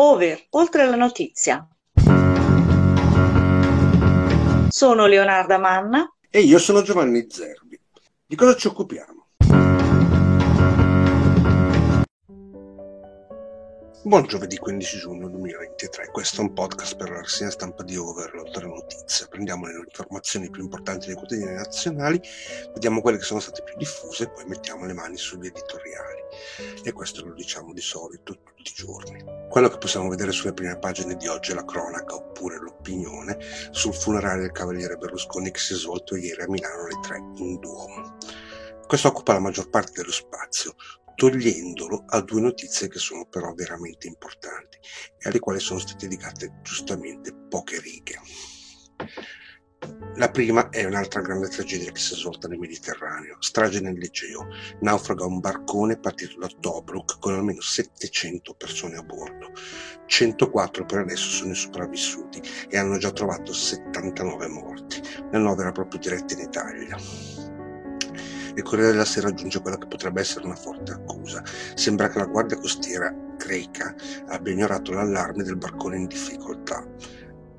Over, oltre la notizia. Sono Leonarda Manna. E io sono Giovanni Zerbi. Di cosa ci occupiamo? Buon giovedì 15 giugno 2023, questo è un podcast per la rassegna stampa di Over, l'altra notizia. Prendiamo le informazioni più importanti dei quotidiani nazionali, vediamo quelle che sono state più diffuse e poi mettiamo le mani sugli editoriali. E questo lo diciamo di solito tutti i giorni. Quello che possiamo vedere sulle prime pagine di oggi è la cronaca oppure l'opinione sul funerale del cavaliere Berlusconi che si è svolto ieri a Milano alle 3 in Duomo. Questo occupa la maggior parte dello spazio, togliendolo a due notizie che sono però veramente importanti e alle quali sono state dedicate giustamente poche righe. La prima è un'altra grande tragedia che si è svolta nel Mediterraneo, strage nell'Egeo, naufraga un barcone partito da Tobruk con almeno 700 persone a bordo. 104 per adesso sono i sopravvissuti e hanno già trovato 79 morti. La novera proprio diretta in Italia. Il Corriere della Sera aggiunge quella che potrebbe essere una forte accusa. Sembra che la Guardia Costiera greca abbia ignorato l'allarme del barcone in difficoltà.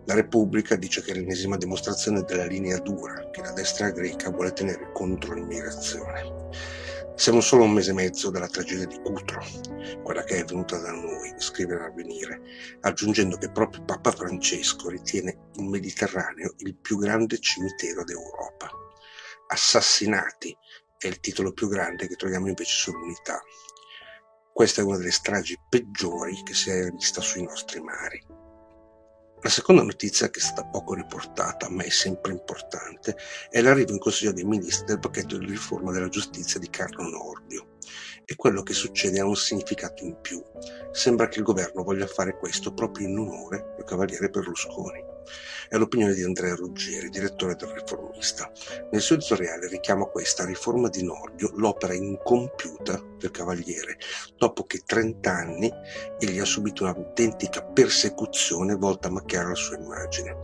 La Repubblica dice che è l'ennesima dimostrazione della linea dura che la destra greca vuole tenere contro l'immigrazione. Siamo solo un mese e mezzo dalla tragedia di Cutro, quella che è venuta da noi, scrive l'avvenire, aggiungendo che proprio Papa Francesco ritiene il Mediterraneo il più grande cimitero d'Europa. Assassinati è il titolo più grande che troviamo invece sull'unità. Questa è una delle stragi peggiori che si è vista sui nostri mari. La seconda notizia, che è stata poco riportata ma è sempre importante, è l'arrivo in Consiglio dei Ministri del pacchetto di riforma della giustizia di Carlo Nordio. E quello che succede ha un significato in più. Sembra che il governo voglia fare questo proprio in onore del Cavaliere Berlusconi. È l'opinione di Andrea Ruggieri, direttore del Riformista. Nel suo editoriale richiama questa riforma di Nordio l'opera incompiuta del Cavaliere, dopo che 30 anni egli ha subito un'autentica persecuzione volta a macchiare la sua immagine.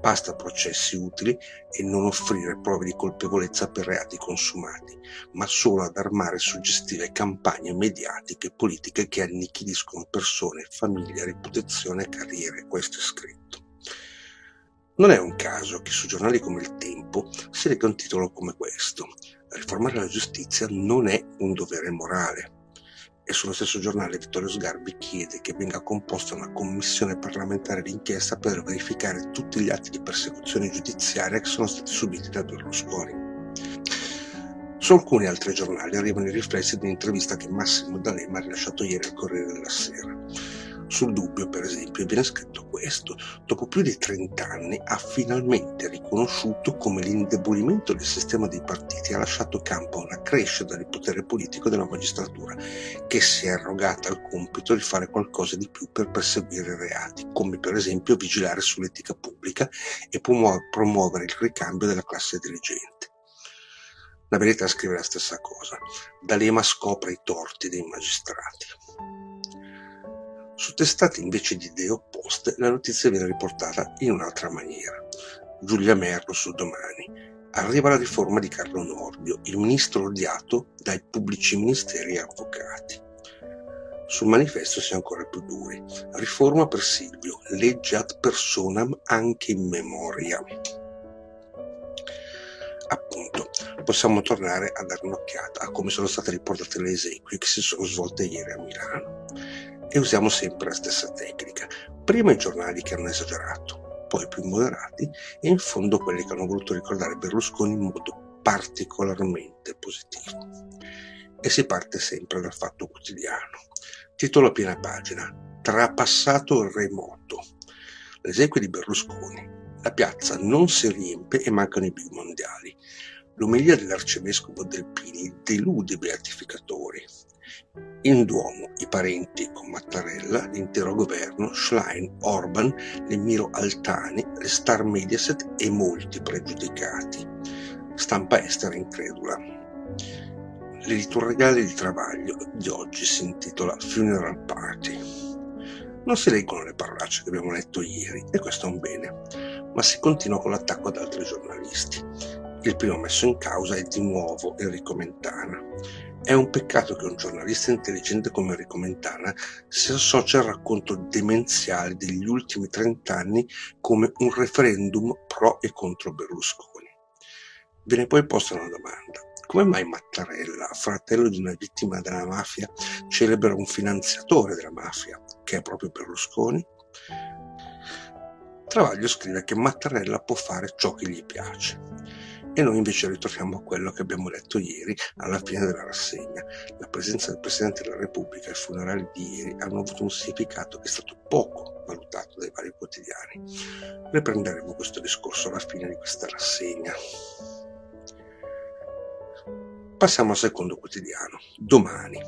Basta processi utili e non offrire prove di colpevolezza per reati consumati, ma solo ad armare suggestive campagne mediatiche e politiche che annichiliscono persone, famiglie, reputazione e carriere. Questo è scritto. Non è un caso che su giornali come Il Tempo si legga un titolo come questo. Riformare la giustizia non è un dovere morale. E sullo stesso giornale Vittorio Sgarbi chiede che venga composta una commissione parlamentare d'inchiesta per verificare tutti gli atti di persecuzione giudiziaria che sono stati subiti da Berlusconi. Su alcuni altri giornali arrivano i riflessi di un'intervista che Massimo D'Alema ha rilasciato ieri al Corriere della Sera. Sul dubbio, per esempio, viene scritto questo. Dopo più di 30 anni ha finalmente riconosciuto come l'indebolimento del sistema dei partiti ha lasciato campo a una crescita del potere politico della magistratura, che si è arrogata il compito di fare qualcosa di più per perseguire reati, come per esempio vigilare sull'etica pubblica e promuovere il ricambio della classe dirigente. La verità scrive la stessa cosa. D'Alema scopre i torti dei magistrati. Su testate invece di idee opposte, la notizia viene riportata in un'altra maniera. Giulia Merlo su Domani. Arriva la riforma di Carlo Nordio, il ministro odiato dai pubblici ministeri e avvocati. Sul manifesto si è ancora più duri. Riforma per Silvio, legge ad personam anche in memoria. Appunto, possiamo tornare a dare un'occhiata a come sono state riportate le esequie che si sono svolte ieri a Milano e usiamo sempre la stessa tecnica. Prima i giornali che hanno esagerato, poi più moderati e in fondo quelli che hanno voluto ricordare Berlusconi in modo particolarmente positivo. E si parte sempre dal fatto quotidiano. Titolo a piena pagina. Trapassato il remoto. L'esequie di Berlusconi. La piazza non si riempie e mancano i big mondiali. L'omelia dell'arcivescovo Delpini delude i beatificatori. In Duomo i parenti con Mattarella, l'intero governo, Schlein, Orban, l'Emiro Altani, le star Mediaset e molti pregiudicati. Stampa estera incredula. L'editoriale di Travaglio di oggi si intitola Funeral Party. Non si leggono le parolacce che abbiamo letto ieri, e questo è un bene, ma si continua con l'attacco ad altri giornalisti. Il primo messo in causa è di nuovo Enrico Mentana È un peccato che un giornalista intelligente come Enrico Mentana si associa al racconto demenziale degli ultimi trent'anni come un referendum pro e contro Berlusconi. Viene poi posta una domanda. Come mai Mattarella, fratello di una vittima della mafia, celebra un finanziatore della mafia, che è proprio Berlusconi? Travaglio scrive che Mattarella può fare ciò che gli piace. E noi invece ritorniamo a quello che abbiamo letto ieri alla fine della rassegna. La presenza del Presidente della Repubblica e i funerali di ieri hanno avuto un significato che è stato poco valutato dai vari quotidiani. Riprenderemo questo discorso alla fine di questa rassegna. Passiamo al secondo quotidiano. Domani.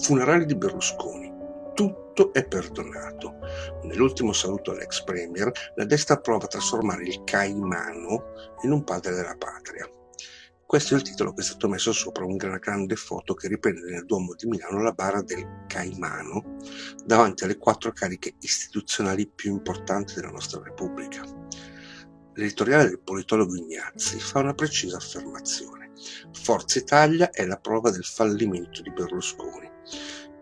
Funerali di Berlusconi tutto è perdonato. Nell'ultimo saluto all'ex premier, la destra prova a trasformare il Caimano in un padre della patria. Questo è il titolo che è stato messo sopra una grande foto che riprende nel Duomo di Milano la bara del Caimano davanti alle quattro cariche istituzionali più importanti della nostra Repubblica. L'editoriale del politologo Ignazzi fa una precisa affermazione. Forza Italia è la prova del fallimento di Berlusconi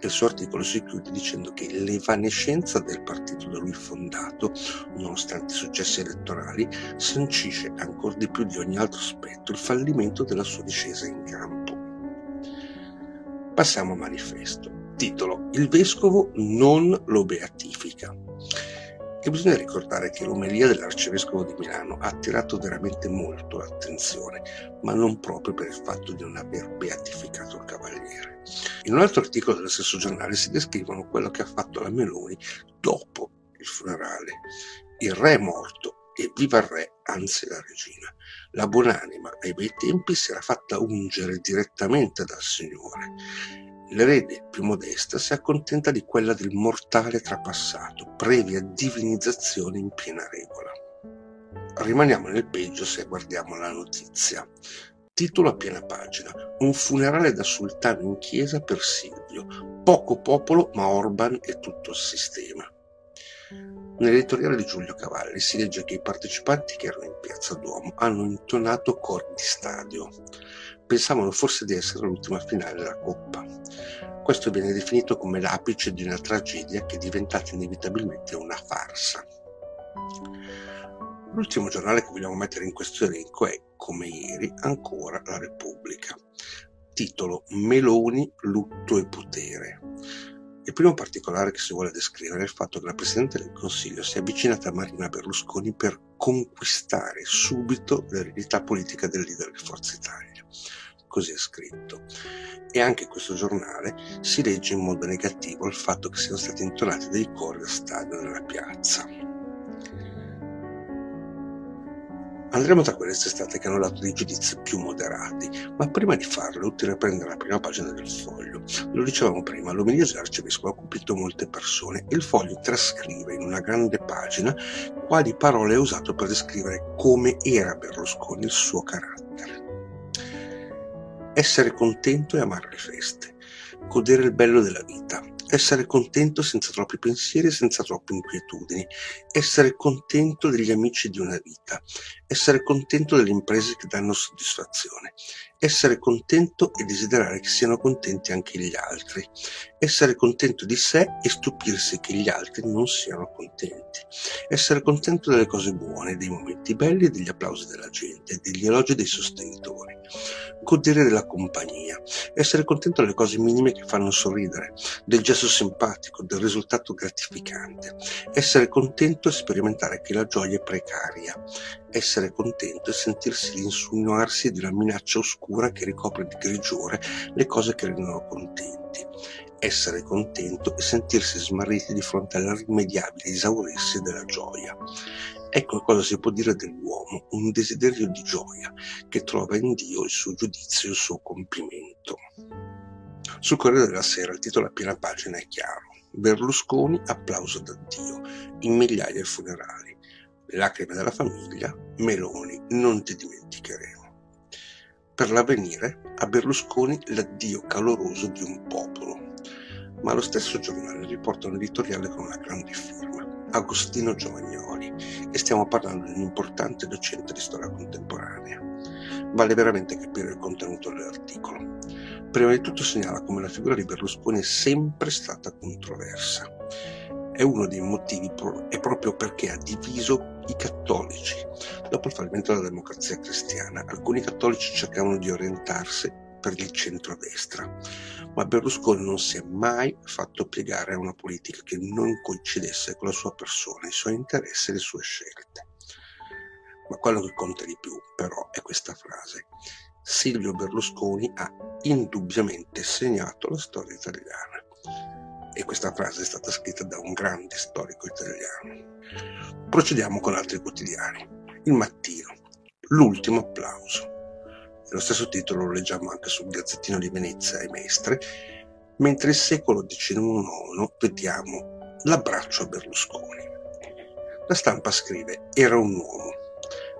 il suo articolo si chiude dicendo che l'evanescenza del partito da lui fondato, nonostante i successi elettorali, sancisce ancora di più di ogni altro aspetto il fallimento della sua discesa in campo. Passiamo al manifesto. Titolo Il vescovo non lo beatifica. E bisogna ricordare che l'omelia dell'arcivescovo di Milano ha attirato veramente molto l'attenzione, ma non proprio per il fatto di non aver beatificato il cavaliere. In un altro articolo dello stesso giornale si descrivono quello che ha fatto la Meloni dopo il funerale. Il re è morto e viva il re, anzi la regina. La buonanima ai bei tempi si era fatta ungere direttamente dal Signore L'erede più modesta si accontenta di quella del mortale trapassato, previa divinizzazione in piena regola. Rimaniamo nel peggio se guardiamo la notizia. Titolo a piena pagina. Un funerale da sultano in chiesa per Silvio. Poco popolo, ma Orban e tutto il sistema. Nell'editoriale di Giulio Cavalli si legge che i partecipanti che erano in piazza Duomo hanno intonato cori di stadio. Pensavano forse di essere l'ultima finale della Coppa. Questo viene definito come l'apice di una tragedia che è diventata inevitabilmente una farsa. L'ultimo giornale che vogliamo mettere in questo elenco è, come ieri, ancora La Repubblica. Titolo Meloni, lutto e potere. Il primo particolare che si vuole descrivere è il fatto che la Presidente del Consiglio si è avvicinata a Marina Berlusconi per conquistare subito l'eredità politica del leader di Forza Italia. Così è scritto. E anche questo giornale si legge in modo negativo il fatto che siano stati intonati dei cori da stadio nella piazza. Andremo tra quelle testate che hanno dato dei giudizi più moderati, ma prima di farlo è utile prendere la prima pagina del foglio. Lo dicevamo prima, l'omelia dell'arcivescovo ha colpito molte persone e il foglio trascrive in una grande pagina quali parole ha usato per descrivere come era Berlusconi, il suo carattere. Essere contento e amare le feste, godere il bello della vita, essere contento senza troppi pensieri e senza troppe inquietudini, essere contento degli amici di una vita, essere contento delle imprese che danno soddisfazione, essere contento e desiderare che siano contenti anche gli altri, essere contento di sé e stupirsi che gli altri non siano contenti, essere contento delle cose buone, dei momenti belli e degli applausi della gente, degli elogi dei sostenitori, godere della compagnia, essere contento delle cose minime che fanno sorridere, del gesto simpatico, del risultato gratificante, essere contento e sperimentare che la gioia è precaria, essere contento e sentirsi l'insinuarsi di una minaccia oscura che ricopre di grigiore le cose che rendono contenti, essere contento e sentirsi smarriti di fronte all'irrimediabile esaurirsi della gioia. Ecco cosa si può dire dell'uomo, un desiderio di gioia che trova in Dio il suo giudizio e il suo compimento. Sul Corriere della Sera il titolo a piena pagina è chiaro. Berlusconi, applauso da Dio, in migliaia di funerali. Le lacrime della famiglia, Meloni, non ti dimenticheremo. Per l'avvenire, a Berlusconi l'addio caloroso di un popolo. Ma lo stesso giornale riporta un editoriale con una grande firma Agostino Giovagnoli e stiamo parlando di un importante docente di storia contemporanea. Vale veramente capire il contenuto dell'articolo. Prima di tutto segnala come la figura di Berlusconi è sempre stata controversa. È uno dei motivi è proprio perché ha diviso i cattolici. Dopo il fallimento della democrazia cristiana, alcuni cattolici cercavano di orientarsi per il centrodestra, ma Berlusconi non si è mai fatto piegare a una politica che non coincidesse con la sua persona, i suoi interessi e le sue scelte. Ma quello che conta di più, però, è questa frase. Silvio Berlusconi ha indubbiamente segnato la storia italiana. E questa frase è stata scritta da un grande storico italiano. Procediamo con altri quotidiani. Il mattino. L'ultimo applauso. Lo stesso titolo lo leggiamo anche sul Gazzettino di Venezia e Mestre, mentre il secolo XIX vediamo l'abbraccio a Berlusconi. La stampa scrive era un uomo,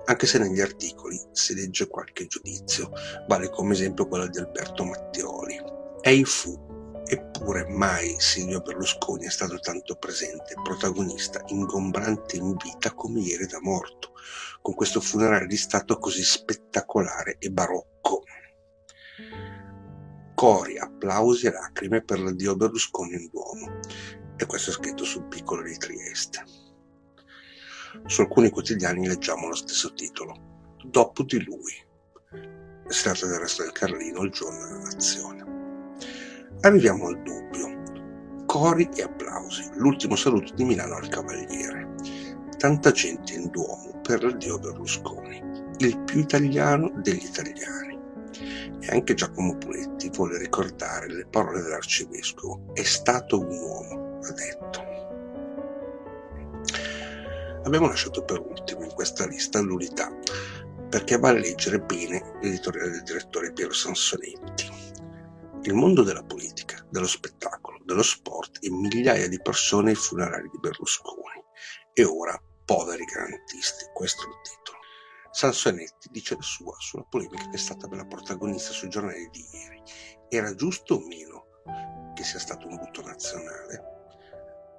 anche se negli articoli si legge qualche giudizio, vale come esempio quello di Alberto Mattioli. Ei fu, eppure mai Silvio Berlusconi è stato tanto presente, protagonista, ingombrante in vita come ieri da morto, con questo funerale di Stato così spettacolare e barocco. Cori, applausi e lacrime per l'addio Berlusconi in Duomo. E questo è scritto sul piccolo di Trieste. Su alcuni quotidiani leggiamo lo stesso titolo, Dopo di lui. Si tratta del resto del Carlino, il giorno della nazione. Arriviamo al dubbio. Cori e applausi. L'ultimo saluto di Milano al Cavaliere. Tanta gente in Duomo per l'addio Berlusconi, il più italiano degli italiani. E anche Giacomo Puletti vuole ricordare le parole dell'arcivescovo. È stato un uomo, ha detto. Abbiamo lasciato per ultimo in questa lista l'unità, perché vale leggere bene l'editoriale del direttore Piero Sansonetti. Il mondo della politica, dello spettacolo, dello sport e migliaia di persone ai funerali di Berlusconi. E ora, poveri garantisti, questo è il titolo. Sansonetti dice la sua sulla polemica che è stata per la protagonista sui giornali di ieri. Era giusto o meno che sia stato un butto nazionale?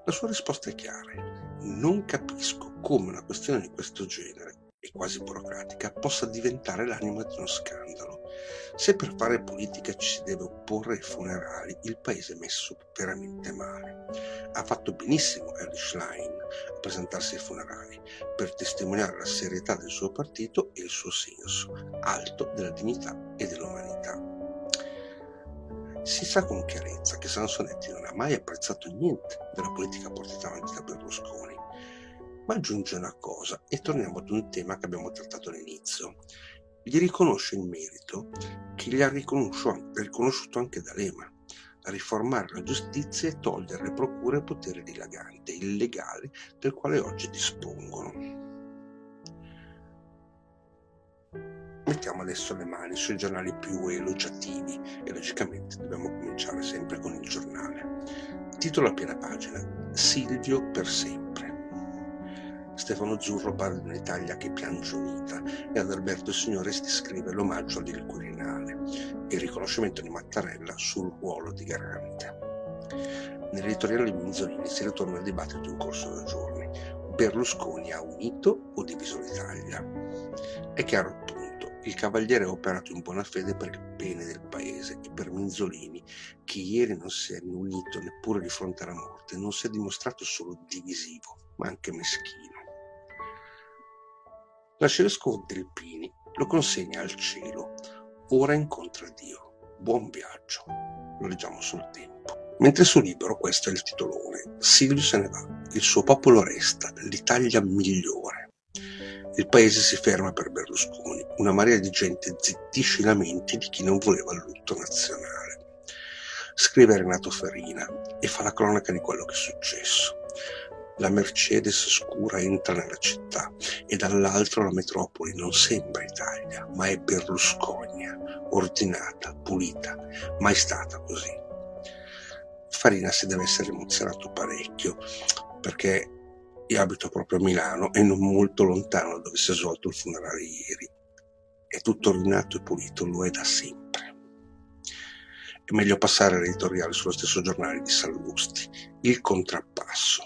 La sua risposta è chiara non capisco come una questione di questo genere, e quasi burocratica, possa diventare l'anima di uno scandalo. Se per fare politica ci si deve opporre ai funerali, il paese è messo veramente male. Ha fatto benissimo Erich Schlein a presentarsi ai funerali per testimoniare la serietà del suo partito e il suo senso alto della dignità e dell'umanità. Si sa con chiarezza che Sansonetti non ha mai apprezzato niente della politica portata avanti da Berlusconi, ma aggiunge una cosa e torniamo ad un tema che abbiamo trattato all'inizio. Gli riconosce il merito che gli ha riconosciuto anche D'Alema, riformare la giustizia e togliere le procure potere dilagante, illegale, del quale oggi dispongono. Mettiamo adesso le mani sui giornali più elogiativi e logicamente dobbiamo cominciare sempre con il giornale. Titolo a piena pagina: Silvio per sempre. Stefano Zurro parla di un'Italia che piange unita e ad Alberto Signoresti scrive l'omaggio al Quirinale e il riconoscimento di Mattarella sul ruolo di garante. Nell'editoriale di Minzolini si ritorna al dibattito in corso da giorni. Berlusconi ha unito o diviso l'Italia? È chiaro appunto il Cavaliere ha operato in buona fede per il bene del paese e per Minzolini, che ieri non si è unito neppure di fronte alla morte, non si è dimostrato solo divisivo, ma anche meschino. L'arcivescovo Delpini lo consegna al cielo, ora incontra Dio. Buon viaggio. Lo leggiamo sul tempo. Mentre sul libro, questo è il titolone, Silvio se ne va, il suo popolo resta, l'Italia migliore. Il paese si ferma per Berlusconi, una marea di gente zittisce i lamenti di chi non voleva il lutto nazionale. Scrive Renato Farina e fa la cronaca di quello che è successo. La Mercedes scura entra nella città e dall'altro la metropoli non sembra Italia, ma è Berlusconia, ordinata, pulita, mai stata così. Farina si deve essere emozionato parecchio perché io abito proprio a Milano e non molto lontano dove si è svolto il funerale ieri. È tutto ordinato e pulito, lo è da sempre. È meglio passare all'editoriale sullo stesso giornale di Sallusti, Il contrappasso.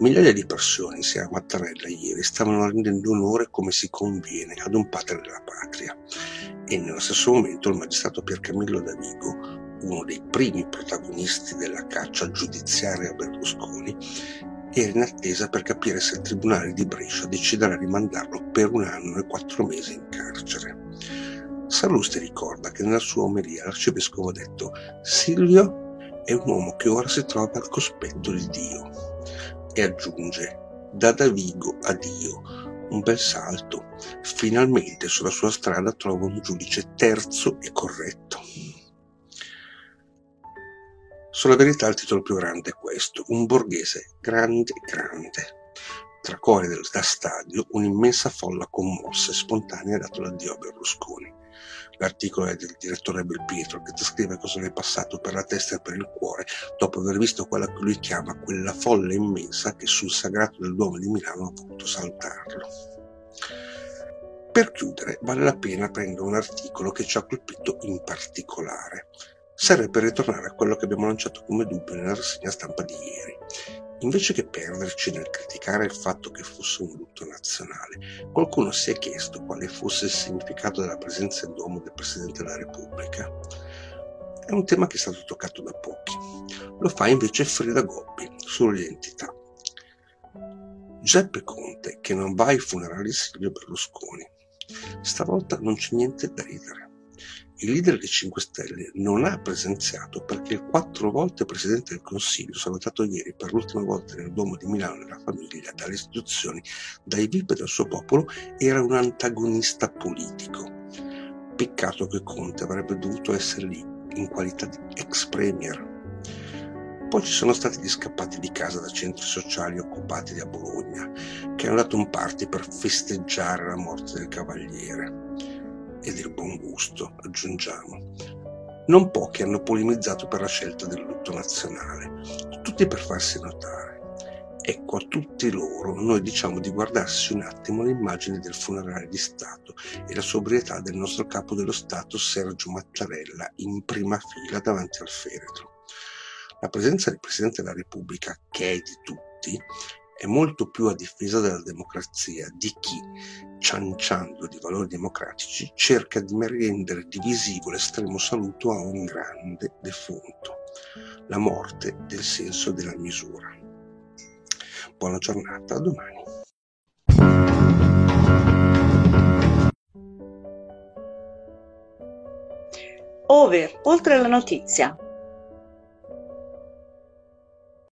Migliaia di persone insieme a Mattarella ieri stavano rendendo onore come si conviene ad un padre della patria e nello stesso momento il magistrato Piercamillo Davigo, uno dei primi protagonisti della caccia giudiziaria a Berlusconi, era in attesa per capire se il Tribunale di Brescia deciderà di mandarlo per un anno e quattro mesi in carcere. Sallusti ricorda che nella sua omelia l'arcivescovo ha detto Silvio è un uomo che ora si trova al cospetto di Dio e aggiunge da Davigo a Dio un bel salto. Finalmente sulla sua strada trova un giudice terzo e corretto. Sulla verità il titolo più grande è questo un borghese grande grande. Tra cori da stadio un'immensa folla commossa e spontanea ha dato l'addio a Berlusconi L'articolo è del direttore Belpietro che descrive cosa le è passato per la testa e per il cuore dopo aver visto quella che lui chiama quella folla immensa che sul sagrato del Duomo di Milano ha voluto saltarlo. Per chiudere, vale la pena prendere un articolo che ci ha colpito in particolare. Serve per ritornare a quello che abbiamo lanciato come dubbio nella rassegna stampa di ieri Invece che perderci nel criticare il fatto che fosse un lutto nazionale, qualcuno si è chiesto quale fosse il significato della presenza in Duomo del Presidente della Repubblica. È un tema che è stato toccato da pochi. Lo fa invece Frida Gobbi sull'identità. Giuseppe Conte, che non va ai funerali di Silvio Berlusconi. Stavolta non c'è niente da ridere il leader dei 5 Stelle non ha presenziato perché il quattro volte Presidente del Consiglio, salutato ieri per l'ultima volta nel Duomo di Milano nella famiglia, dalle istituzioni, dai VIP dal suo popolo, era un antagonista politico. Peccato che Conte avrebbe dovuto essere lì in qualità di ex premier. Poi ci sono stati gli scappati di casa da centri sociali occupati da Bologna, che hanno dato un party per festeggiare la morte del cavaliere e del buon gusto, aggiungiamo. Non pochi hanno polemizzato per la scelta del lutto nazionale, tutti per farsi notare. Ecco, a tutti loro noi diciamo di guardarsi un attimo le immagini del funerale di Stato e la sobrietà del nostro capo dello Stato Sergio Mattarella in prima fila davanti al feretro. La presenza del Presidente della Repubblica, che è di tutti, è molto più a difesa della democrazia di chi, cianciando di valori democratici, cerca di rendere divisivo l'estremo saluto a un grande defunto, la morte del senso della misura. Buona giornata, a domani. Over, oltre la notizia.